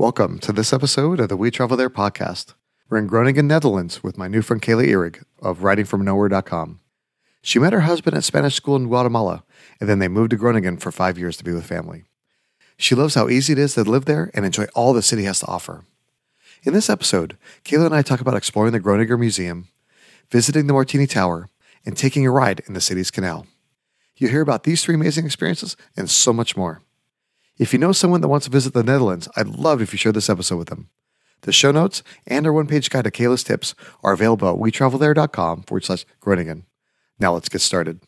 Welcome to this episode of the We Travel There podcast. We're in Groningen, Netherlands with my new friend Kayla Ihrig of writingfromnowhere.com. She met her husband at Spanish school in Guatemala, and then they moved to Groningen for five years to be with family. She loves how easy it is to live there and enjoy all the city has to offer. In this episode, Kayla and I talk about exploring the Groninger Museum, visiting the Martini Tower, and taking a ride in the city's canal. You'll hear about these three amazing experiences and so much more. If you know someone that wants to visit the Netherlands, I'd love if you share this episode with them. The show notes and our one page guide to Kayla's tips are available at wetravelthere.com forward slash Groningen. Now let's get started.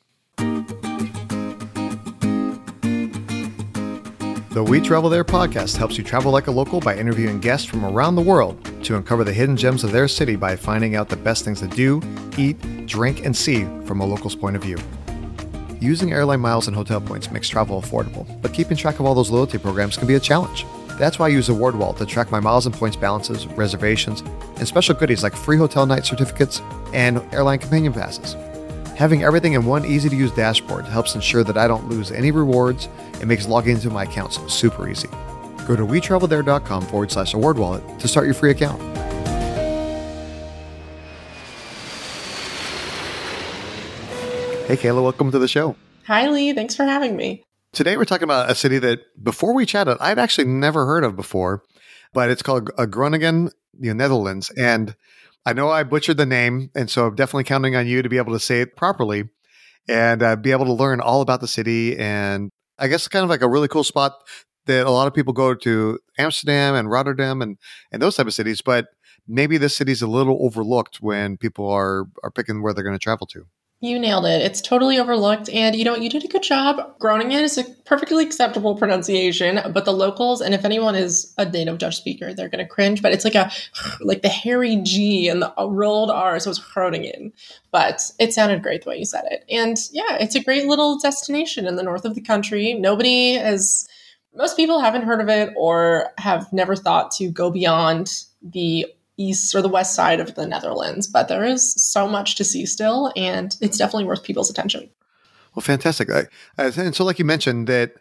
The We Travel There podcast helps you travel like a local by interviewing guests from around the world to uncover the hidden gems of their city by finding out the best things to do, eat, drink, and see from a local's point of view. Using airline miles and hotel points makes travel affordable, but keeping track of all those loyalty programs can be a challenge. That's why I use AwardWallet to track my miles and points balances, reservations, and special goodies like free hotel night certificates and airline companion passes. Having everything in one easy to use dashboard helps ensure that I don't lose any rewards and makes logging into my accounts super easy. Go to wetravelthere.com forward slash award wallet to start your free account. Hey, Kayla, welcome to the show. Hi, Lee. Thanks for having me. Today, we're talking about a city that before we chatted, I'd actually never heard of before, but it's called uh, Groningen, the Netherlands. And I know I butchered the name, and so I'm definitely counting on you to be able to say it properly and uh, be able to learn all about the city. And I guess kind of like a really cool spot that a lot of people go to Amsterdam and Rotterdam and, and those type of cities, but maybe this city's a little overlooked when people are, are picking where they're going to travel to. You nailed it. It's totally overlooked. And you know, you did a good job. Groningen is a perfectly acceptable pronunciation, but the locals, and if anyone is a native Dutch speaker, they're going to cringe, but it's like a, like the hairy G and the uh, rolled R. So it's Groningen, but it sounded great the way you said it. And yeah, it's a great little destination in the north of the country. Nobody has, most people haven't heard of it or have never thought to go beyond the east or the west side of the Netherlands, but there is so much to see still, and it's definitely worth people's attention. Well, fantastic. and so, like you mentioned, that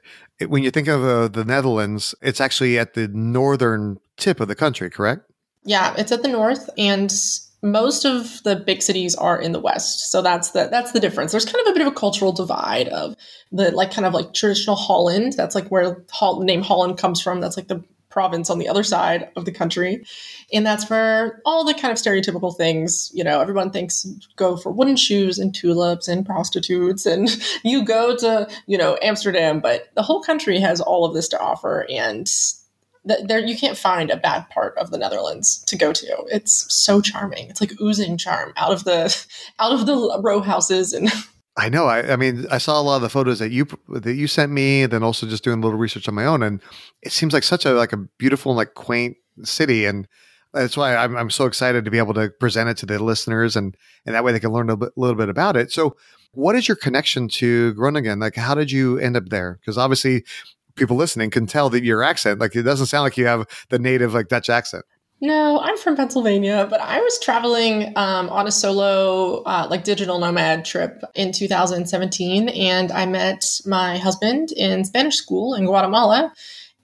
when you think of uh, the Netherlands, it's actually at the northern tip of the country, correct? Yeah, it's at the north, and most of the big cities are in the west so that's the that's the difference there's kind of a bit of a cultural divide of the like kind of like traditional holland that's like where the name holland comes from that's like the province on the other side of the country. And that's where all the kind of stereotypical things, you know, everyone thinks go for wooden shoes and tulips and prostitutes. And you go to, you know, Amsterdam, but the whole country has all of this to offer. And th- there, you can't find a bad part of the Netherlands to go to. It's so charming. It's like oozing charm out of the, out of the row houses and I know. I, I, mean, I saw a lot of the photos that you that you sent me, and then also just doing a little research on my own, and it seems like such a like a beautiful and like quaint city, and that's why I'm, I'm so excited to be able to present it to the listeners, and and that way they can learn a bit, little bit about it. So, what is your connection to Groningen? Like, how did you end up there? Because obviously, people listening can tell that your accent, like, it doesn't sound like you have the native like Dutch accent. No, I'm from Pennsylvania, but I was traveling um, on a solo, uh, like digital nomad trip in 2017, and I met my husband in Spanish school in Guatemala.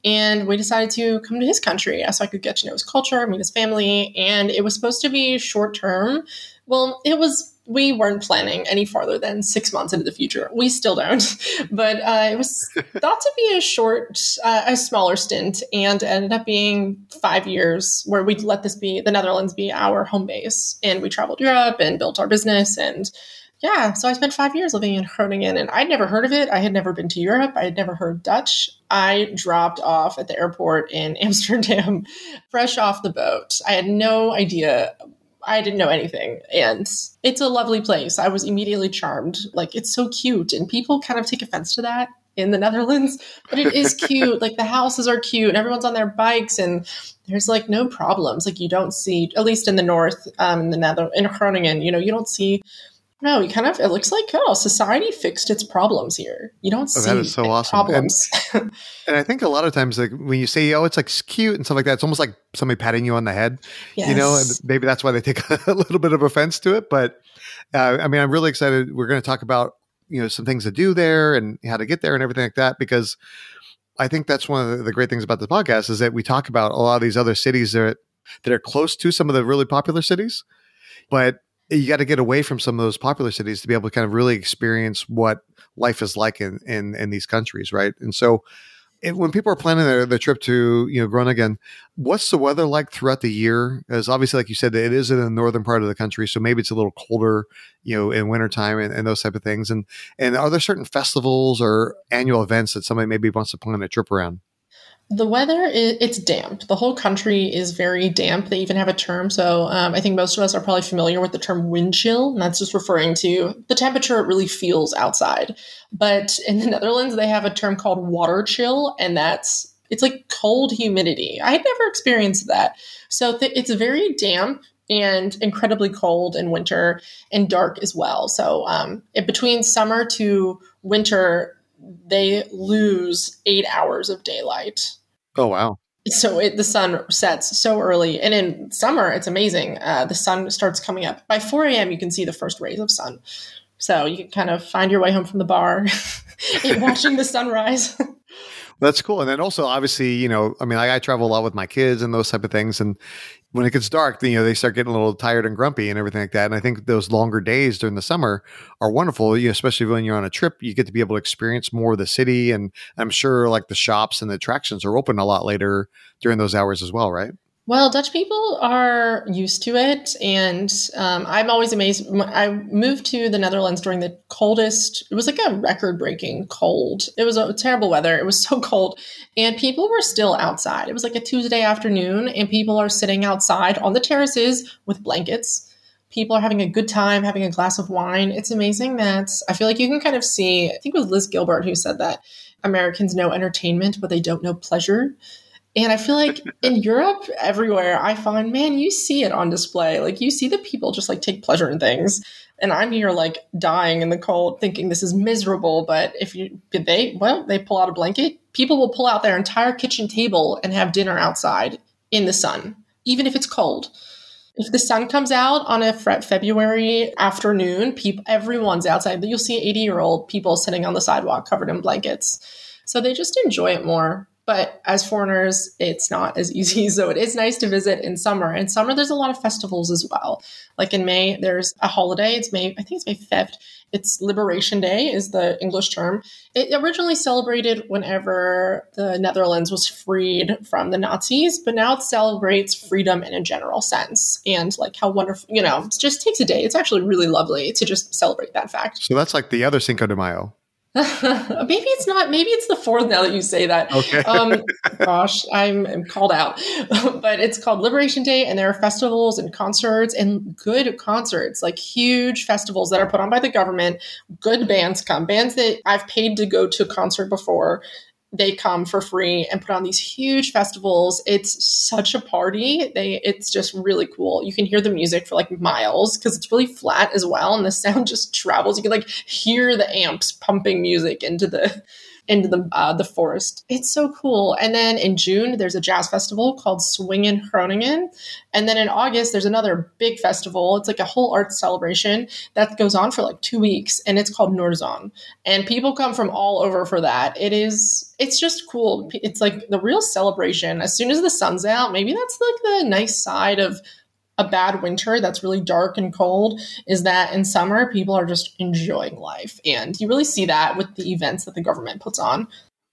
And we decided to come to his country so I could get to know his culture, meet his family. And it was supposed to be short term. Well, it was we weren't planning any farther than six months into the future. We still don't, but uh, it was thought to be a short, uh, a smaller stint, and ended up being five years where we let this be the Netherlands be our home base, and we traveled Europe and built our business and. Yeah, so I spent five years living in Groningen and I'd never heard of it. I had never been to Europe. I had never heard Dutch. I dropped off at the airport in Amsterdam, fresh off the boat. I had no idea I didn't know anything. And it's a lovely place. I was immediately charmed. Like, it's so cute. And people kind of take offense to that in the Netherlands, but it is cute. like, the houses are cute and everyone's on their bikes and there's like no problems. Like, you don't see, at least in the north, um, in the Nether, in Groningen, you know, you don't see no, you kind of it looks like oh, society fixed its problems here. You don't see oh, that is so awesome. problems. And, and, I think a lot of times, like when you say, "Oh, it's like cute" and stuff like that, it's almost like somebody patting you on the head. Yes. You know, and maybe that's why they take a little bit of offense to it. But uh, I mean, I'm really excited. We're going to talk about you know some things to do there and how to get there and everything like that because I think that's one of the great things about the podcast is that we talk about a lot of these other cities that that are close to some of the really popular cities, but you got to get away from some of those popular cities to be able to kind of really experience what life is like in in, in these countries, right? And so it, when people are planning their, their trip to you know Groningen, what's the weather like throughout the year? As obviously, like you said, it is in the northern part of the country, so maybe it's a little colder, you know, in wintertime and, and those type of things. And and are there certain festivals or annual events that somebody maybe wants to plan a trip around? The weather it's damp. The whole country is very damp. They even have a term. So um, I think most of us are probably familiar with the term wind chill, and that's just referring to the temperature it really feels outside. But in the Netherlands, they have a term called water chill, and that's it's like cold humidity. I had never experienced that. So th- it's very damp and incredibly cold in winter and dark as well. So um, between summer to winter, they lose eight hours of daylight. Oh wow! So it, the sun sets so early, and in summer it's amazing. Uh, the sun starts coming up by 4 a.m. You can see the first rays of sun. So you can kind of find your way home from the bar, watching the sunrise. That's cool. And then also, obviously, you know, I mean, I, I, travel a lot with my kids and those type of things. And when it gets dark, you know, they start getting a little tired and grumpy and everything like that. And I think those longer days during the summer are wonderful, you know, especially when you're on a trip, you get to be able to experience more of the city. And I'm sure like the shops and the attractions are open a lot later during those hours as well, right? Well, Dutch people are used to it, and um, I'm always amazed. I moved to the Netherlands during the coldest. It was like a record-breaking cold. It was a terrible weather. It was so cold, and people were still outside. It was like a Tuesday afternoon, and people are sitting outside on the terraces with blankets. People are having a good time, having a glass of wine. It's amazing that I feel like you can kind of see. I think it was Liz Gilbert who said that Americans know entertainment, but they don't know pleasure and I feel like in Europe, everywhere, I find, man, you see it on display. Like you see the people just like take pleasure in things. And I'm here like dying in the cold, thinking this is miserable. But if you they well, they pull out a blanket, people will pull out their entire kitchen table and have dinner outside in the sun, even if it's cold. If the sun comes out on a February afternoon, people everyone's outside. You'll see 80 year old people sitting on the sidewalk covered in blankets. So they just enjoy it more. But as foreigners, it's not as easy. So it is nice to visit in summer. In summer, there's a lot of festivals as well. Like in May, there's a holiday. It's May, I think it's May 5th. It's Liberation Day is the English term. It originally celebrated whenever the Netherlands was freed from the Nazis, but now it celebrates freedom in a general sense and like how wonderful, you know, it just takes a day. It's actually really lovely to just celebrate that fact. So that's like the other Cinco de Mayo. maybe it's not. Maybe it's the fourth now that you say that. Okay. um, gosh, I'm, I'm, called out. but it's called Liberation Day, and there are festivals and concerts and good concerts, like huge festivals that are put on by the government. Good bands come, bands that I've paid to go to a concert before they come for free and put on these huge festivals. It's such a party. They it's just really cool. You can hear the music for like miles because it's really flat as well and the sound just travels. You can like hear the amps pumping music into the into the uh, the forest. It's so cool. And then in June, there's a jazz festival called Swingen Groningen. And then in August, there's another big festival. It's like a whole art celebration that goes on for like two weeks, and it's called Noorderzon. And people come from all over for that. It is, it's just cool. It's like the real celebration. As soon as the sun's out, maybe that's like the nice side of a bad winter that's really dark and cold is that in summer people are just enjoying life. And you really see that with the events that the government puts on.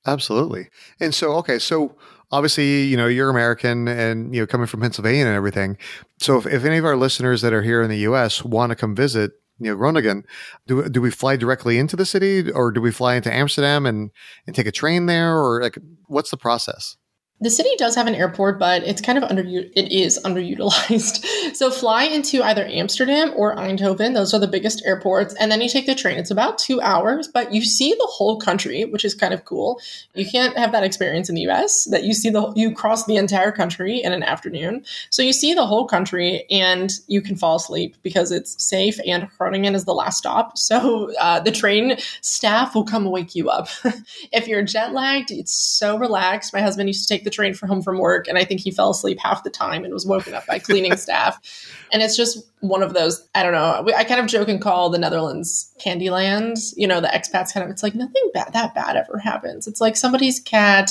Absolutely. And so okay so obviously you know you're american and you know coming from pennsylvania and everything. So if, if any of our listeners that are here in the us want to come visit you know groningen do, do we fly directly into the city or do we fly into amsterdam and, and take a train there? Or like what's the process the city does have an airport, but it's kind of under it is underutilized. So fly into either Amsterdam or Eindhoven; those are the biggest airports, and then you take the train. It's about two hours, but you see the whole country, which is kind of cool. You can't have that experience in the U.S. that you see the whole you cross the entire country in an afternoon. So you see the whole country, and you can fall asleep because it's safe. And Groningen is the last stop, so uh, the train staff will come wake you up. if you're jet lagged, it's so relaxed. My husband used to take take the train for home from work, and I think he fell asleep half the time and was woken up by cleaning staff. And it's just one of those. I don't know. I kind of joke and call the Netherlands Candyland. You know, the expats kind of. It's like nothing bad that bad ever happens. It's like somebody's cat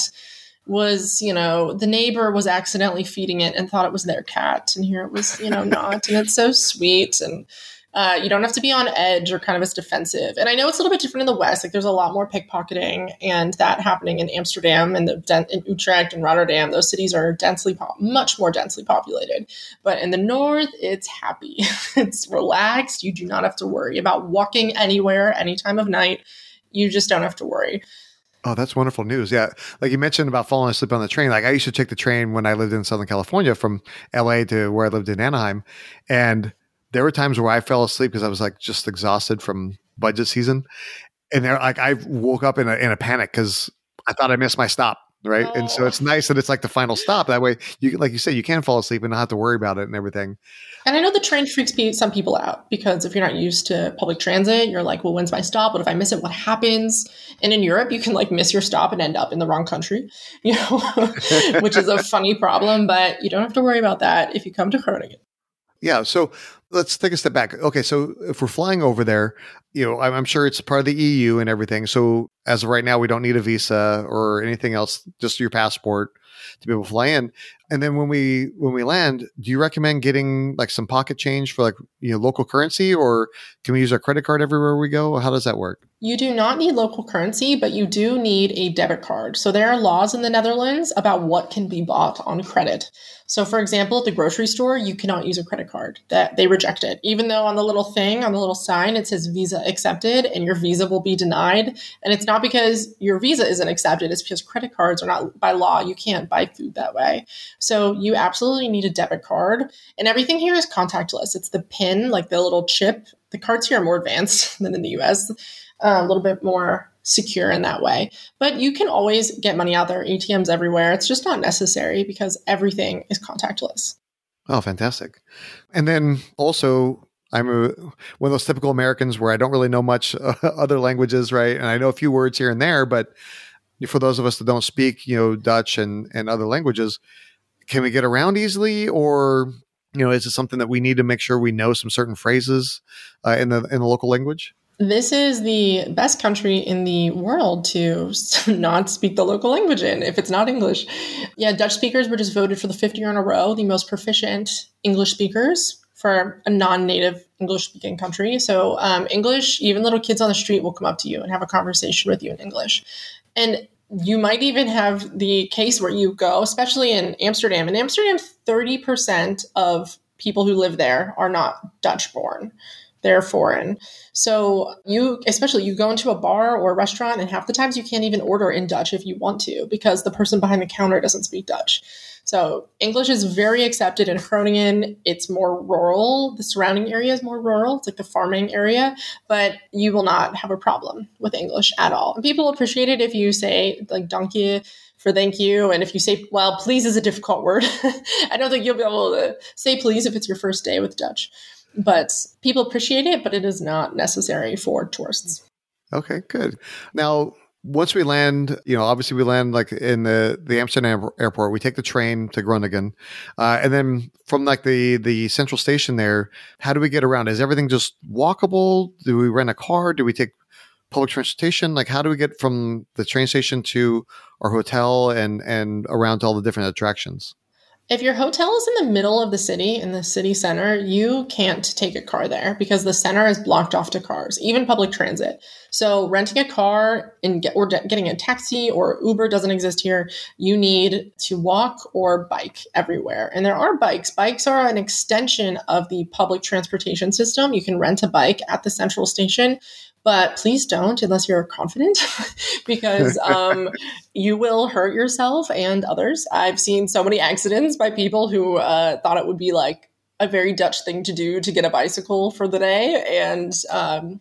was, you know, the neighbor was accidentally feeding it and thought it was their cat, and here it was, you know, not. And it's so sweet and uh, you don't have to be on edge or kind of as defensive. And I know it's a little bit different in the West. Like there's a lot more pickpocketing and that happening in Amsterdam and the in Utrecht and Rotterdam. Those cities are densely, pop- much more densely populated. But in the North, it's happy. it's relaxed. You do not have to worry about walking anywhere any time of night. You just don't have to worry. Oh, that's wonderful news. Yeah. Like you mentioned about falling asleep on the train. Like I used to take the train when I lived in Southern California from LA to where I lived in Anaheim. And there were times where I fell asleep because I was like just exhausted from budget season, and there like I woke up in a in a panic because I thought I missed my stop. Right, oh. and so it's oh. nice that it's like the final stop. That way, you like you say, you can fall asleep and not have to worry about it and everything. And I know the train freaks some people out because if you're not used to public transit, you're like, well, when's my stop? What if I miss it? What happens? And in Europe, you can like miss your stop and end up in the wrong country, you know, which is a funny problem, but you don't have to worry about that if you come to Groningen. Yeah. So let's take a step back. Okay. So if we're flying over there, you know, I'm, I'm, sure it's part of the EU and everything. So as of right now, we don't need a visa or anything else, just your passport to be able to fly in. And then when we when we land, do you recommend getting like some pocket change for like you know local currency, or can we use our credit card everywhere we go? How does that work? You do not need local currency, but you do need a debit card. So there are laws in the Netherlands about what can be bought on credit. So for example, at the grocery store, you cannot use a credit card. That they reject it. Even though on the little thing, on the little sign, it says Visa accepted and your Visa will be denied. And it's not because your Visa isn't accepted, it's because credit cards are not by law, you can't buy food that way. So you absolutely need a debit card. And everything here is contactless. It's the PIN, like the little chip. The cards here are more advanced than in the US a little bit more secure in that way. But you can always get money out there, ATMs everywhere. It's just not necessary because everything is contactless. Oh, fantastic. And then also, I'm a, one of those typical Americans where I don't really know much uh, other languages, right? And I know a few words here and there, but for those of us that don't speak, you know, Dutch and, and other languages, can we get around easily or you know is it something that we need to make sure we know some certain phrases uh, in the in the local language this is the best country in the world to not speak the local language in if it's not English. Yeah, Dutch speakers were just voted for the fifth year in a row the most proficient English speakers for a non-native English speaking country. So um, English, even little kids on the street will come up to you and have a conversation with you in English. And you might even have the case where you go, especially in Amsterdam. In Amsterdam, 30% of people who live there are not Dutch born they're foreign. So you, especially you go into a bar or a restaurant and half the times you can't even order in Dutch if you want to because the person behind the counter doesn't speak Dutch. So English is very accepted in Groningen. It's more rural. The surrounding area is more rural. It's like the farming area, but you will not have a problem with English at all. And people appreciate it if you say like dank je for thank you. And if you say, well, please is a difficult word. I don't think you'll be able to say please if it's your first day with Dutch but people appreciate it, but it is not necessary for tourists. Okay, good. Now, once we land, you know, obviously we land like in the the Amsterdam airport. We take the train to Groningen, uh, and then from like the the central station there, how do we get around? Is everything just walkable? Do we rent a car? Do we take public transportation? Like, how do we get from the train station to our hotel and and around to all the different attractions? If your hotel is in the middle of the city, in the city center, you can't take a car there because the center is blocked off to cars, even public transit. So renting a car and get, or getting a taxi or Uber doesn't exist here. You need to walk or bike everywhere. And there are bikes. Bikes are an extension of the public transportation system. You can rent a bike at the central station but please don't unless you're confident because um, you will hurt yourself and others. I've seen so many accidents by people who uh, thought it would be like a very Dutch thing to do to get a bicycle for the day, and um,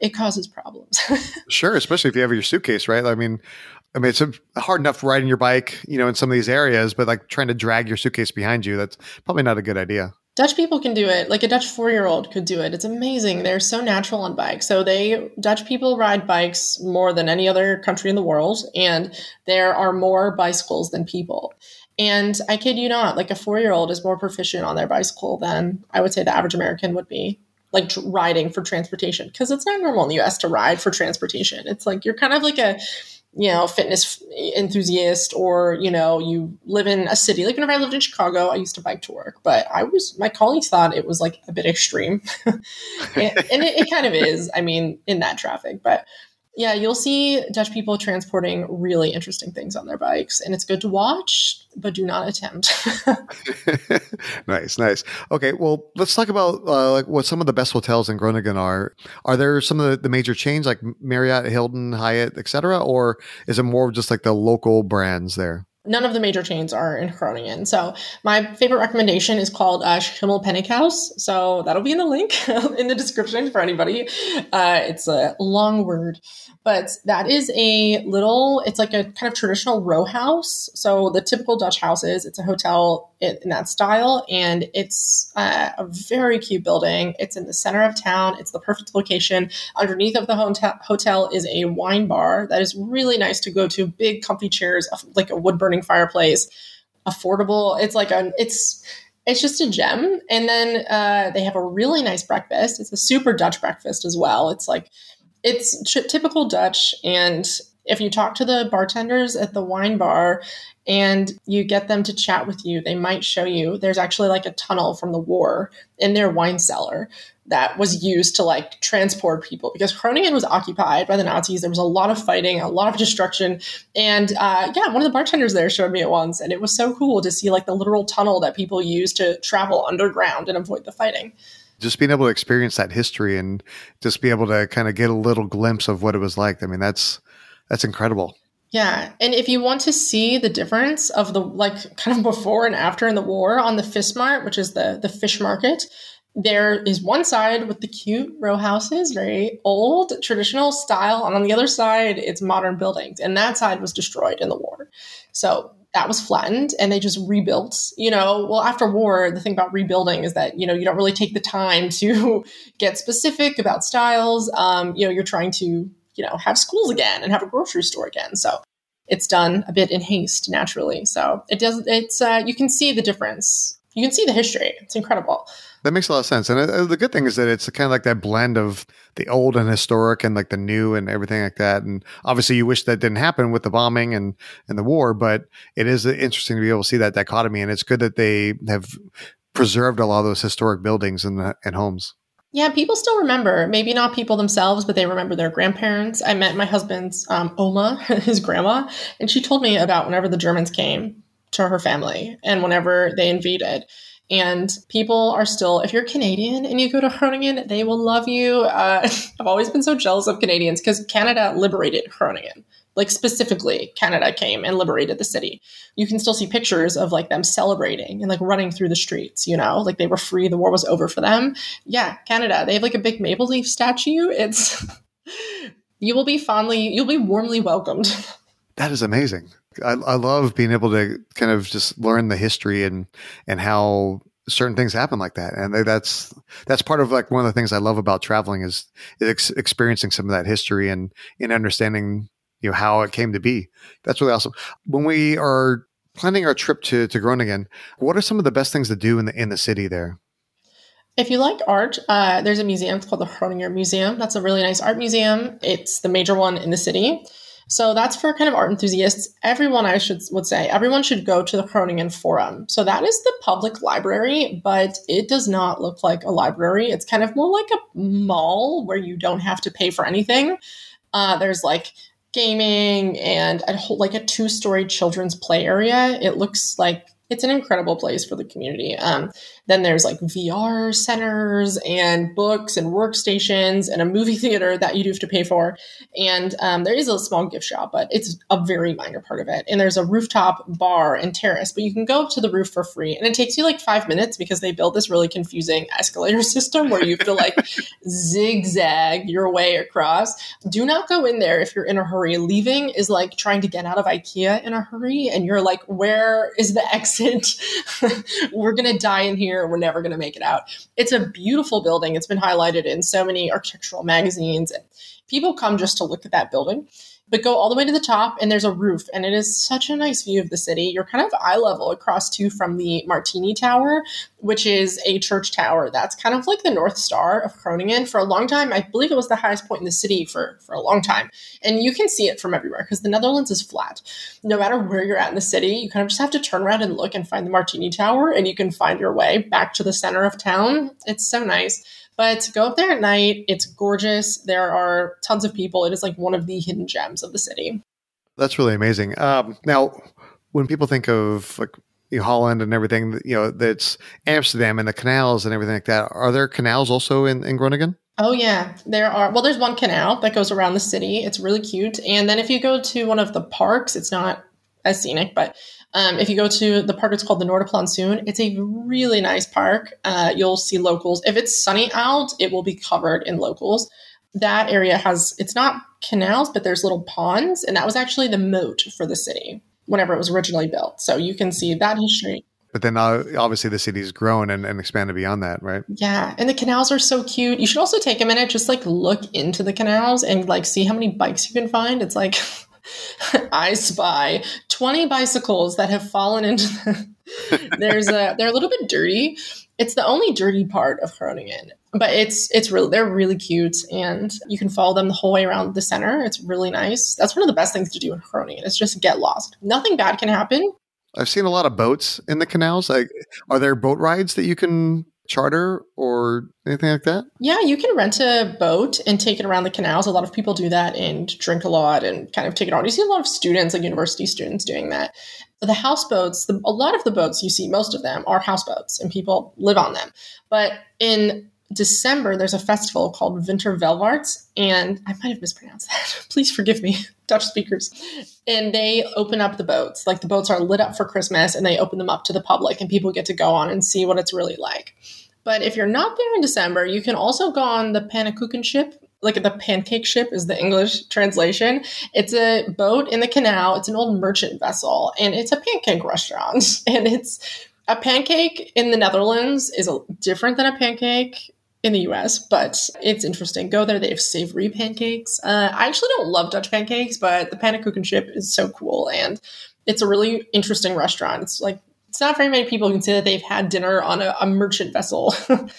it causes problems. sure, especially if you have your suitcase, right? I mean, I mean, it's hard enough riding your bike, you know, in some of these areas, but like trying to drag your suitcase behind you, that's probably not a good idea Dutch people can do it. Like a Dutch four year old could do it. It's amazing. They're so natural on bikes. So they Dutch people ride bikes more than any other country in the world, and there are more bicycles than people. And I kid you not, like a four year old is more proficient on their bicycle than I would say the average American would be, like riding for transportation. Because it's not normal in the US to ride for transportation. It's like you're kind of like a you know, fitness enthusiast or, you know, you live in a city. Like whenever I lived in Chicago, I used to bike to work, but I was, my colleagues thought it was like a bit extreme. and, and it, it, kind of is, I mean, in that traffic. But yeah, you'll see Dutch people transporting really interesting things on their bikes, and it's good to watch, but do not attempt. nice, nice. Okay, well, let's talk about uh, like what some of the best hotels in Groningen are. Are there some of the, the major chains like Marriott, Hilton, Hyatt, etc., or is it more of just like the local brands there? None of the major chains are in Groningen. So my favorite recommendation is called uh, Schimmelpenninck Huys. So that'll be in the link in the description for anybody. Uh, it's a long word, but that is a little. It's like a kind of traditional row house. So the typical Dutch houses, it's a hotel in, that style, and it's uh, a very cute building. It's in the center of town. It's the perfect location. Underneath of the hotel, hotel is a wine bar that is really nice to go to. Big comfy chairs, like a wood burning fireplace, affordable. It's like a it's it's just a gem. And then uh, they have a really nice breakfast. It's a super Dutch breakfast as well. It's like it's t- typical Dutch. And if you talk to the bartenders at the wine bar and you get them to chat with you, they might show you there's actually like a tunnel from the war in their wine cellar that was used to like transport people because Groningen was occupied by the Nazis. There was a lot of fighting, a lot of destruction. And uh, yeah, one of the bartenders there showed me it once. And it was so cool to see like the literal tunnel that people used to travel underground and avoid the fighting. Just being able to experience that history and just be able to kind of get a little glimpse of what it was like. I mean, that's that's incredible. Yeah. And if you want to see the difference of the like kind of before and after in the war on the Vismarkt, which is the the fish market, there is one side with the cute row houses, very old traditional style, and on the other side it's modern buildings. And that side was destroyed in the war. So that was flattened and they just rebuilt. You know, well, after war, the thing about rebuilding is that, you know, you don't really take the time to get specific about styles. Um, you know, you're trying to, you know, have schools again and have a grocery store again. So it's done a bit in haste naturally. So it does, it's, uh, you can see the difference. You can see the history. It's incredible. That makes a lot of sense. And uh, the good thing is that it's kind of like that blend of the old and historic and like the new and everything like that. And obviously you wish that didn't happen with the bombing and, and the war, but it is interesting to be able to see that dichotomy. And it's good that they have preserved a lot of those historic buildings and, and homes. Yeah, people still remember. Maybe not people themselves, but they remember their grandparents. I met my husband's um, Oma, his grandma, and she told me about whenever the Germans came to her family and whenever they invaded and people are still, if you're Canadian and you go to Groningen, they will love you. Uh, I've always been so jealous of Canadians because Canada liberated Groningen. Like specifically, Canada came and liberated the city. You can still see pictures of like them celebrating and like running through the streets, you know, like they were free, the war was over for them. Yeah, Canada, they have like a big maple leaf statue. It's, you will be fondly, you'll be warmly welcomed. That is amazing. I, I love being able to kind of just learn the history and and how certain things happen like that and that's that's part of like one of the things i love about traveling is, ex- experiencing some of that history and and understanding you know how it came to be that's really awesome when we are planning our trip to to groningen what are some of the best things to do in the in the city there if you like art, uh, there's a museum. It's called the Groninger Museum. That's a really nice art museum. It's the major one in the city. So that's for kind of art enthusiasts. Everyone, I should would say, everyone should go to the Groningen Forum. So that is the public library, but it does not look like a library. It's kind of more like a mall where you don't have to pay for anything. Uh, there's like gaming and a whole, like a two story children's play area. It looks like it's an incredible place for the community. Um, then there's like VR centers and books and workstations and a movie theater that you do have to pay for. And um, there is a small gift shop, but it's a very minor part of it. And there's a rooftop bar and terrace, but you can go up to the roof for free. And it takes you like five minutes because they build this really confusing escalator system where you have to like zigzag your way across. Do not go in there if you're in a hurry. Leaving is like trying to get out of IKEA in a hurry and you're like, where is the exit? we're going to die in here. We're never going to make it out. It's a beautiful building. It's been highlighted in so many architectural magazines. People come just to look at that building but go all the way to the top and there's a roof and it is such a nice view of the city. You're kind of eye level across to from the martini tower which is a church tower. That's kind of like the north star of groningen. For a long time i believe it was the highest point in the city for, for a long time. And you can see it from everywhere because the netherlands is flat. No matter where you're at in the city you kind of just have to turn around and look and find the martini tower and you can find your way back to the center of town. It's so nice but go up there at night. It's gorgeous. There are tons of people. It is like one of the hidden gems of the city. That's really amazing. Um, now, when people think of like Holland and everything, you know, that's Amsterdam and the canals and everything like that. Are there canals also in, in Groningen? Oh yeah, there are. Well, there's one canal that goes around the city. It's really cute. And then if you go to one of the parks, it's not as scenic, but um, if you go to the park, it's called the Noorderplantsoen. It's a really nice park. Uh, you'll see locals. If it's sunny out, it will be covered in locals. That area has, it's not canals, but there's little ponds. And that was actually the moat for the city whenever it was originally built. So you can see that history. But then uh, obviously the city's grown and, and expanded beyond that, right? Yeah. And the canals are so cute. You should also take a minute, just like look into the canals and like see how many bikes you can find. It's like, I spy 20 bicycles that have fallen into the. There's a, they're a little bit dirty. It's the only dirty part of Groningen, but it's it's really they're really cute, and you can follow them the whole way around the center. It's really nice. That's one of the best things to do in Groningen. Is just get lost. Nothing bad can happen. I've seen a lot of boats in the canals. Like, are there boat rides that you can charter or anything like that? Yeah, you can rent a boat and take it around the canals. A lot of people do that and drink a lot and kind of take it on. You see a lot of students, like university students, doing that. The houseboats, the, a lot of the boats you see, most of them are houseboats and people live on them. But in December, there's a festival called Winter Welvaarts, and I might have mispronounced that. Please forgive me, Dutch speakers. And they open up the boats. Like the boats are lit up for Christmas and they open them up to the public, and people get to go on and see what it's really like. But if you're not there in December, you can also go on the Pannenkoeken ship. Like the pancake ship is the English translation. It's a boat in the canal. It's an old merchant vessel, and it's a pancake restaurant. And it's a pancake in the Netherlands is different than a pancake in the US, but it's interesting. Go there, they have savory pancakes. Uh, I actually don't love Dutch pancakes, but the Pannenkoeken ship is so cool, and it's a really interesting restaurant. It's like it's not very many people can say that they've had dinner on a, a merchant vessel.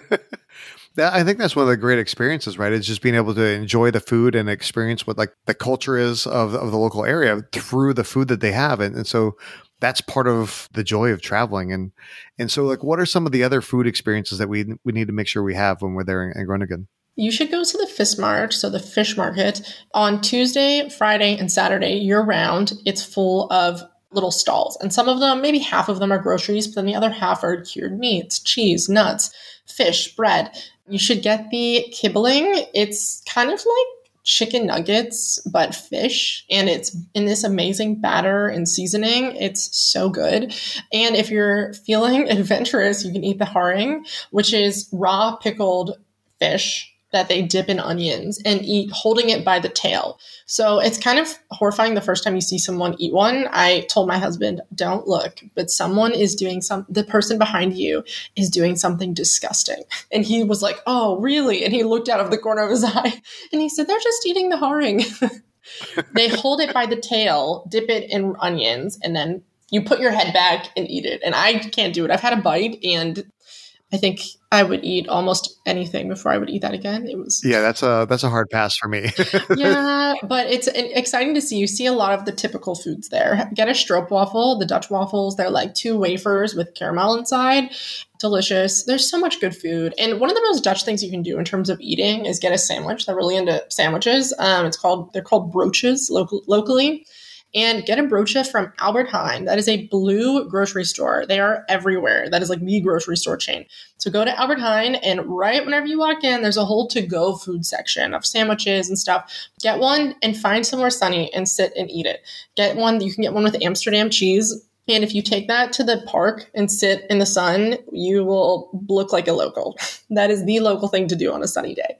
I think that's one of the great experiences, right? It's just being able to enjoy the food and experience what like the culture is of, of the local area through the food that they have. And, and so that's part of the joy of traveling. And, and so like, what are some of the other food experiences that we, we need to make sure we have when we're there in, in Groningen? You should go to the Vismarkt, so the fish market, on Tuesday, Friday, and Saturday year round. It's full of little stalls. And some of them, maybe half of them are groceries, but then the other half are cured meats, cheese, nuts, fish, bread. You should get the kibbeling. It's kind of like chicken nuggets, but fish. And it's in this amazing batter and seasoning. It's so good. And if you're feeling adventurous, you can eat the haring, which is raw pickled fish that they dip in onions and eat holding it by the tail. So it's kind of horrifying the first time you see someone eat one. I told my husband, don't look, but someone is doing some, the person behind you is doing something disgusting. And he was like, oh, really? And he looked out of the corner of his eye and he said, they're just eating the haring. they hold it by the tail, dip it in onions, and then you put your head back and eat it. And I can't do it. I've had a bite and I think I would eat almost anything before I would eat that again. It was yeah, that's a that's a hard pass for me. yeah, but it's exciting to see. You see a lot of the typical foods there. Get a stroopwafel, the Dutch waffles. They're like two wafers with caramel inside. Delicious. There's so much good food, and one of the most Dutch things you can do in terms of eating is get a sandwich. They're really into sandwiches. Um, it's called they're called broodjes local, locally and get a broodje from Albert Heijn. That is a blue grocery store. They are everywhere. That is like the grocery store chain. So go to Albert Heijn, and right whenever you walk in, there's a whole to go food section of sandwiches and stuff. Get one and find somewhere sunny and sit and eat it. Get one, you can get one with Amsterdam cheese. And if you take that to the park and sit in the sun, you will look like a local. That is the local thing to do on a sunny day.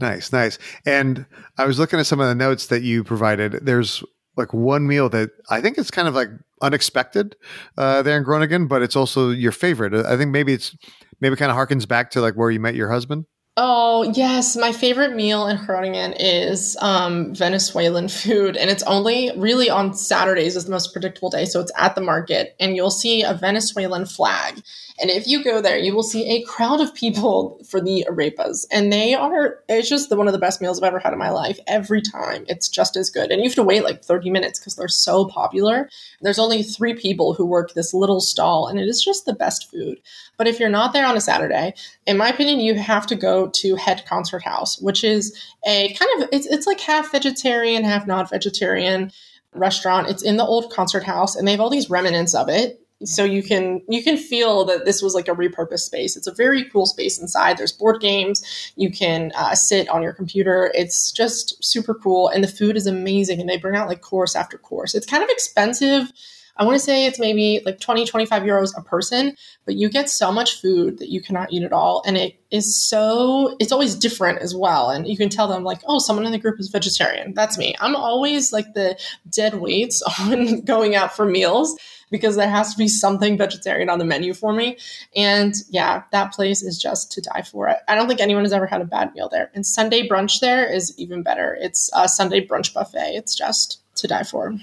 Nice, nice. And I was looking at some of the notes that you provided. There's like one meal that I think it's kind of like unexpected uh, there in Groningen, but it's also your favorite. I think maybe it's maybe kind of harkens back to like where you met your husband. Oh, yes. My favorite meal in Groningen is um, Venezuelan food. And it's only really on Saturdays is the most predictable day. So it's at the market and you'll see a Venezuelan flag. And if you go there, you will see a crowd of people for the arepas. And they are, it's just the, one of the best meals I've ever had in my life. Every time it's just as good. And you have to wait like 30 minutes because they're so popular. There's only three people who work this little stall and it is just the best food. But if you're not there on a Saturday, in my opinion, you have to go to Het Concert House, which is a kind of it's it's like half vegetarian, half not vegetarian restaurant. It's in the old concert house, and they have all these remnants of it. So you can you can feel that this was like a repurposed space. It's a very cool space inside. There's board games. You can uh, sit on your computer. It's just super cool, and the food is amazing. And they bring out like course after course. It's kind of expensive I want to say it's maybe like 20, 25 euros a person, but you get so much food that you cannot eat it all. And it is so, it's always different as well. And you can tell them, like, oh, someone in the group is vegetarian. That's me. I'm always like the dead weights on going out for meals because there has to be something vegetarian on the menu for me. And yeah, that place is just to die for. I don't think anyone has ever had a bad meal there. And Sunday brunch there is even better. It's a Sunday brunch buffet. It's just to die for.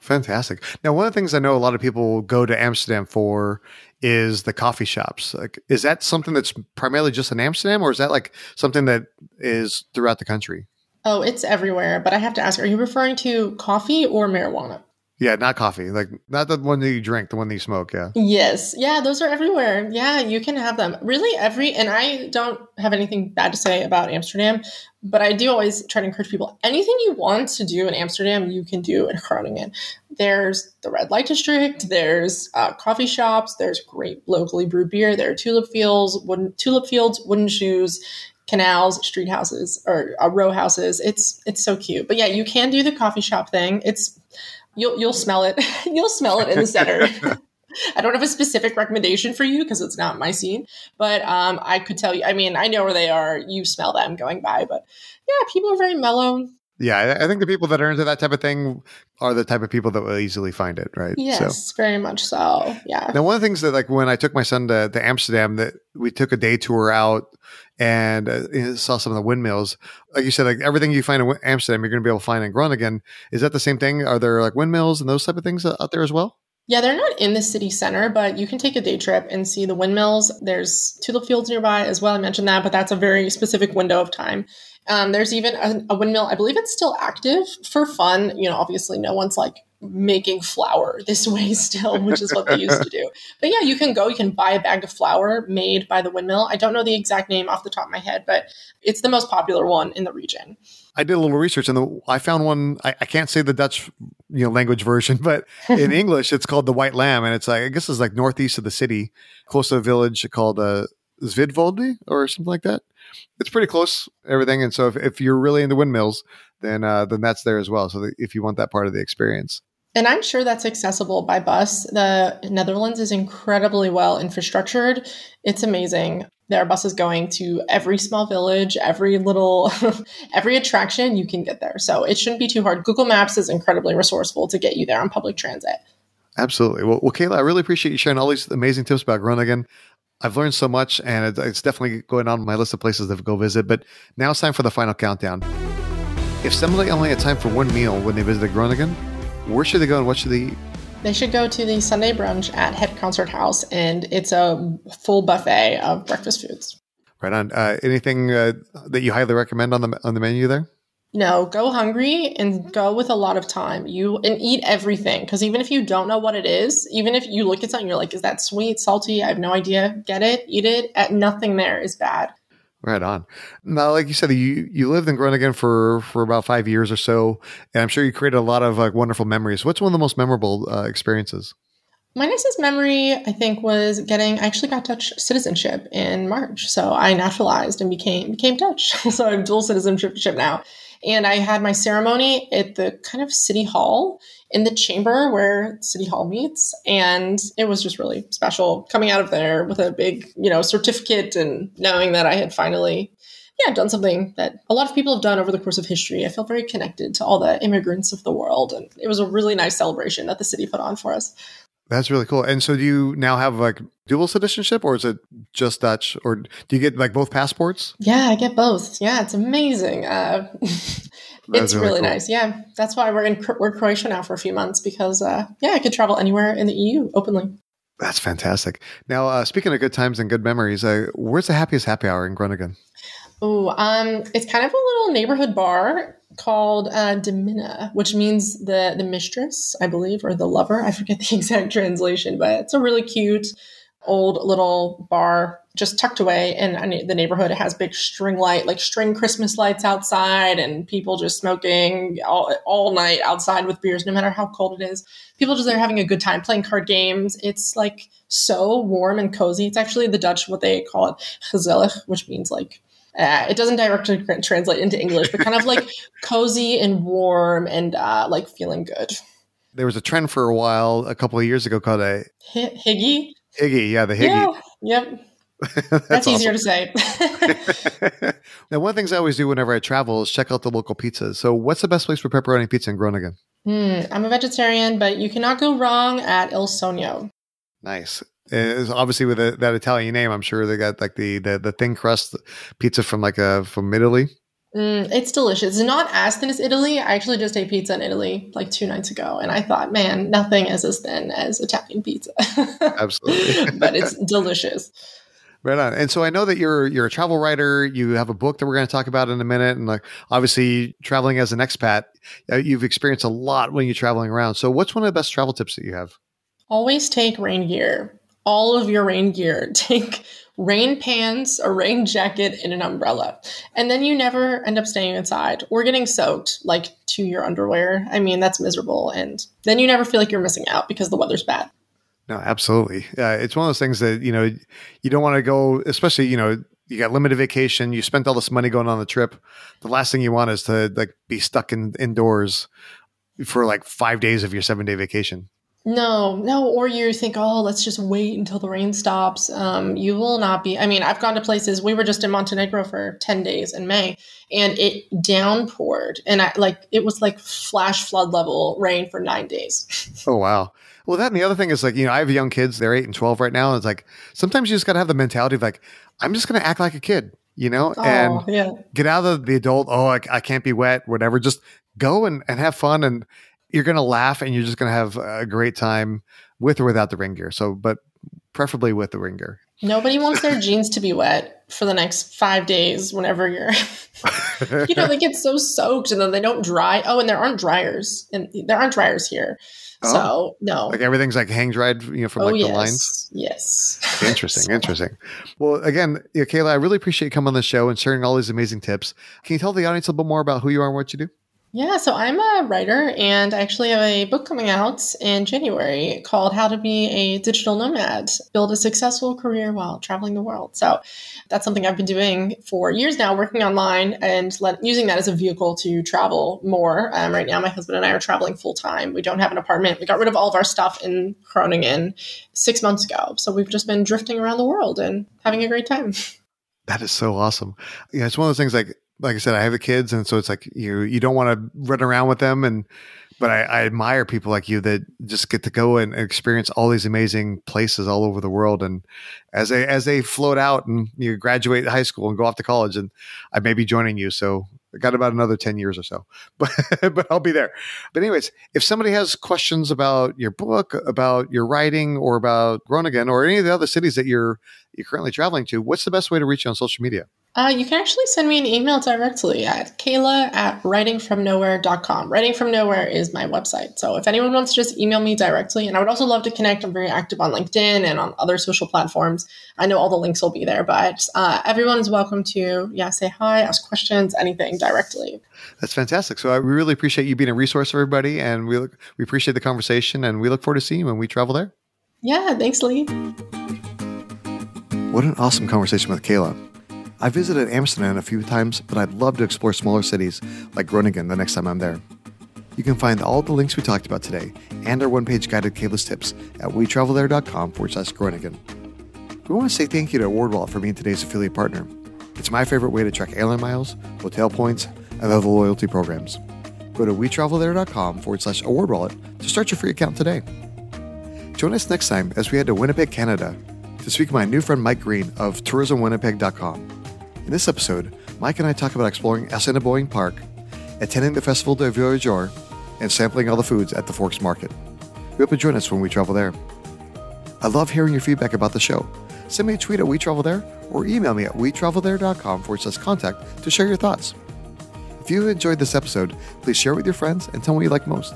Fantastic. Now, one of the things I know a lot of people go to Amsterdam for is the coffee shops. Like, is that something that's primarily just in Amsterdam, or is that like something that is throughout the country? Oh, it's everywhere. But I have to ask: Are you referring to coffee or marijuana? Yeah, not coffee. Like not the one that you drink, the one that you smoke. Yeah. Yes. Yeah, those are everywhere. Yeah, you can have them. Really, every and I don't have anything bad to say about Amsterdam, but I do always try to encourage people. Anything you want to do in Amsterdam, you can do in Groningen. There's the red light district. There's uh, coffee shops. There's great locally brewed beer. There are tulip fields, wooden tulip fields, wooden shoes canals, street houses, or uh, row houses. It's it's so cute. But yeah, you can do the coffee shop thing. It's You'll you'll smell it. you'll smell it in the center. I don't have a specific recommendation for you because it's not my scene, but um, I could tell you. I mean, I know where they are. You smell them going by, but yeah, people are very mellow. Yeah, I think the people that are into that type of thing are the type of people that will easily find it, right? Yes, so. very much so. Yeah. Now, one of the things that, like, when I took my son to, to Amsterdam, that we took a day tour out and uh, saw some of the windmills. Like you said, like everything you find in Amsterdam, you're going to be able to find in Groningen. Is that the same thing? Are there like windmills and those type of things out there as well? Yeah, they're not in the city center, but you can take a day trip and see the windmills. There's tulip fields nearby as well. I mentioned that, but that's a very specific window of time. Um, there's even a, a, windmill. I believe it's still active for fun. You know, obviously, no one's like making flour this way still, which is what they used to do. But yeah, you can go. You can buy a bag of flour made by the windmill. I don't know the exact name off the top of my head, but it's the most popular one in the region. I did a little research and the, I found one. I, I, can't say the Dutch, you know, language version, but in English, it's called the White Lamb, and it's like I guess it's like northeast of the city, close to a village called uh, Zvidvolde or something like that it's pretty close everything. And so if, if you're really into windmills, then uh, then that's there as well. So if you want that part of the experience. And I'm sure that's accessible by bus. The Netherlands is incredibly well infrastructured. It's amazing. There are buses going to every small village, every little, every attraction you can get there. So it shouldn't be too hard. Google Maps is incredibly resourceful to get you there on public transit. Absolutely. Well, well, Kayla, I really appreciate you sharing all these amazing tips about Groningen. I've learned so much, and it's definitely going on my list of places to go visit. But now it's time for the final countdown. If somebody only had time for one meal when they visited Groningen, where should they go and what should they eat? They should go to the Sunday brunch at Het Concert House, and it's a full buffet of breakfast foods. Right on. Uh, anything uh, that you highly recommend on the on the menu there? No, go hungry and go with a lot of time. You and eat everything because even if you don't know what it is, even if you look at something, you're like, "Is that sweet, salty?" I have no idea. Get it, eat it. At nothing there is bad. Right on. Now, like you said, you you lived in Groningen for for about five years or so, and I'm sure you created a lot of like wonderful memories. What's one of the most memorable uh, experiences? My nicest memory, I think, was getting. I actually got Dutch citizenship in March, so I naturalized and became became Dutch. so I'm dual citizenship now. And I had my ceremony at the kind of city hall in the chamber where city hall meets. And it was just really special coming out of there with a big, you know, certificate and knowing that I had finally yeah, done something that a lot of people have done over the course of history. I felt very connected to all the immigrants of the world, and it was a really nice celebration that the city put on for us. That's really cool. And so, do you now have like dual citizenship, or is it just Dutch, or do you get like both passports? Yeah, I get both. Yeah, it's amazing. Uh, it's really, really cool. nice. Yeah, that's why we're in we're Croatia now for a few months because uh, yeah, I could travel anywhere in the EU openly. That's fantastic. Now, uh, speaking of good times and good memories, uh, where's the happiest happy hour in Groningen? Oh, um, it's kind of a little neighborhood bar called uh, which means the the mistress, I believe, or the lover. I forget the exact translation, but it's a really cute old little bar just tucked away in the neighborhood. It has big string light, like string Christmas lights outside, and people just smoking all, all night outside with beers, no matter how cold it is. People just there having a good time playing card games. It's like so warm and cozy. It's actually the Dutch what they call it gezellig, which means like uh, it doesn't directly translate into English, but kind of like cozy and warm and uh, like feeling good. There was a trend for a while a couple of years ago called a H- Hygge. Hygge, yeah, the Hygge. Yeah, yep. That's, That's easier to say. now, one of the things I always do whenever I travel is check out the local pizzas. So, what's the best place for pepperoni pizza in Groningen? Mm, I'm a vegetarian, but you cannot go wrong at Il Sogno. Nice. It's obviously with a, that Italian name, I'm sure they got like the the, the thin crust pizza from like a from Italy. Mm, it's delicious. It's not as thin as Italy. I actually just ate pizza in Italy like two nights ago, and I thought, man, nothing is as thin as Italian pizza. Absolutely, but it's delicious. Right on. And so I know that you're you're a travel writer. You have a book that we're going to talk about in a minute, and like obviously traveling as an expat, uh, you've experienced a lot when you're traveling around. So what's one of the best travel tips that you have? Always take rain gear all of your rain gear. Take rain pants, a rain jacket, and an umbrella. And then you never end up staying inside or getting soaked like to your underwear. I mean, that's miserable. And then you never feel like you're missing out because the weather's bad. No, absolutely. Uh, it's one of those things that, you know, you don't want to go, especially, you know, you got limited vacation, you spent all this money going on the trip. The last thing you want is to like be stuck in indoors for like five days of your seven day vacation. No, no, or you think, oh, let's just wait until the rain stops. Um, you will not be. I mean, I've gone to places. We were just in Montenegro for ten days in May, and it downpoured, and I like it was like flash flood level rain for nine days. oh wow! Well, that and the other thing is like you know I have young kids. They're eight and twelve right now, and it's like sometimes you just got to have the mentality of like I'm just going to act like a kid, you know, oh, and yeah. get out of the adult. Oh, I, I can't be wet, whatever. Just go and, and have fun and you're going to laugh and you're just going to have a great time with or without the ring gear. So, but preferably with the ring gear. Nobody wants their jeans to be wet for the next five days whenever you're, you know, they get so soaked and then they don't dry. Oh, and there aren't dryers and there aren't dryers here. Oh, so no, like everything's like hang dried, you know, from oh, like yes. the lines. Yes. Interesting. so. Interesting. Well, again, Kayla, I really appreciate you coming on the show and sharing all these amazing tips. Can you tell the audience a little bit more about who you are and what you do? Yeah, so I'm a writer and I actually have a book coming out in January called How to Be a Digital Nomad Build a Successful Career While Traveling the World. So that's something I've been doing for years now, working online and let, using that as a vehicle to travel more. Um, right now, my husband and I are traveling full time. We don't have an apartment. We got rid of all of our stuff in Groningen six months ago. So we've just been drifting around the world and having a great time. That is so awesome. Yeah, it's one of those things like like I said, I have the kids, and so it's like you you don't want to run around with them, and but I, I, admire people like you that just get to go and experience all these amazing places all over the world. And as they as they float out and you graduate high school and go off to college, and I may be joining you, so I got about another ten years or so, but but I'll be there. But anyways, if somebody has questions about your book, about your writing, or about Groningen, or any of the other cities that you're you're currently traveling to, what's the best way to reach you on social media? Uh, you can actually send me an email directly at kayla at writingfromnowhere.com. Writing from Nowhere is my website. So if anyone wants to just email me directly, and I would also love to connect, I'm very active on LinkedIn and on other social platforms. I know all the links will be there, but uh, everyone is welcome to, yeah, say hi, ask questions, anything directly. That's fantastic. So I really appreciate you being a resource for everybody, and we look, we appreciate the conversation, and we look forward to seeing you when we travel there. Yeah, thanks, Lee. What an awesome conversation with Kayla. I visited Amsterdam a few times, but I'd love to explore smaller cities like Groningen the next time I'm there. You can find all the links we talked about today and our one page guided Kayla's tips at wetravelthere.com forward slash Groningen. We want to say thank you to AwardWallet for being today's affiliate partner. It's my favorite way to track airline miles, hotel points, and other loyalty programs. Go to wetravelthere.com forward slash award wallet to start your free account today. Join us next time as we head to Winnipeg, Canada to speak with my new friend Mike Green of tourismwinnipeg.com. In this episode, Mike and I talk about exploring Assiniboine Park, attending the Festival du Voyageur, and sampling all the foods at the Forks Market. We hope you join us when we travel there. I love hearing your feedback about the show. Send me a tweet at We Travel There or email me at wetravelthere.com forward slash contact to share your thoughts. If you enjoyed this episode, please share it with your friends and tell me what you like most.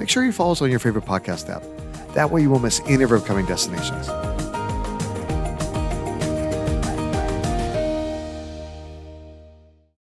Make sure you follow us on your favorite podcast app. That way you won't miss any of our upcoming destinations.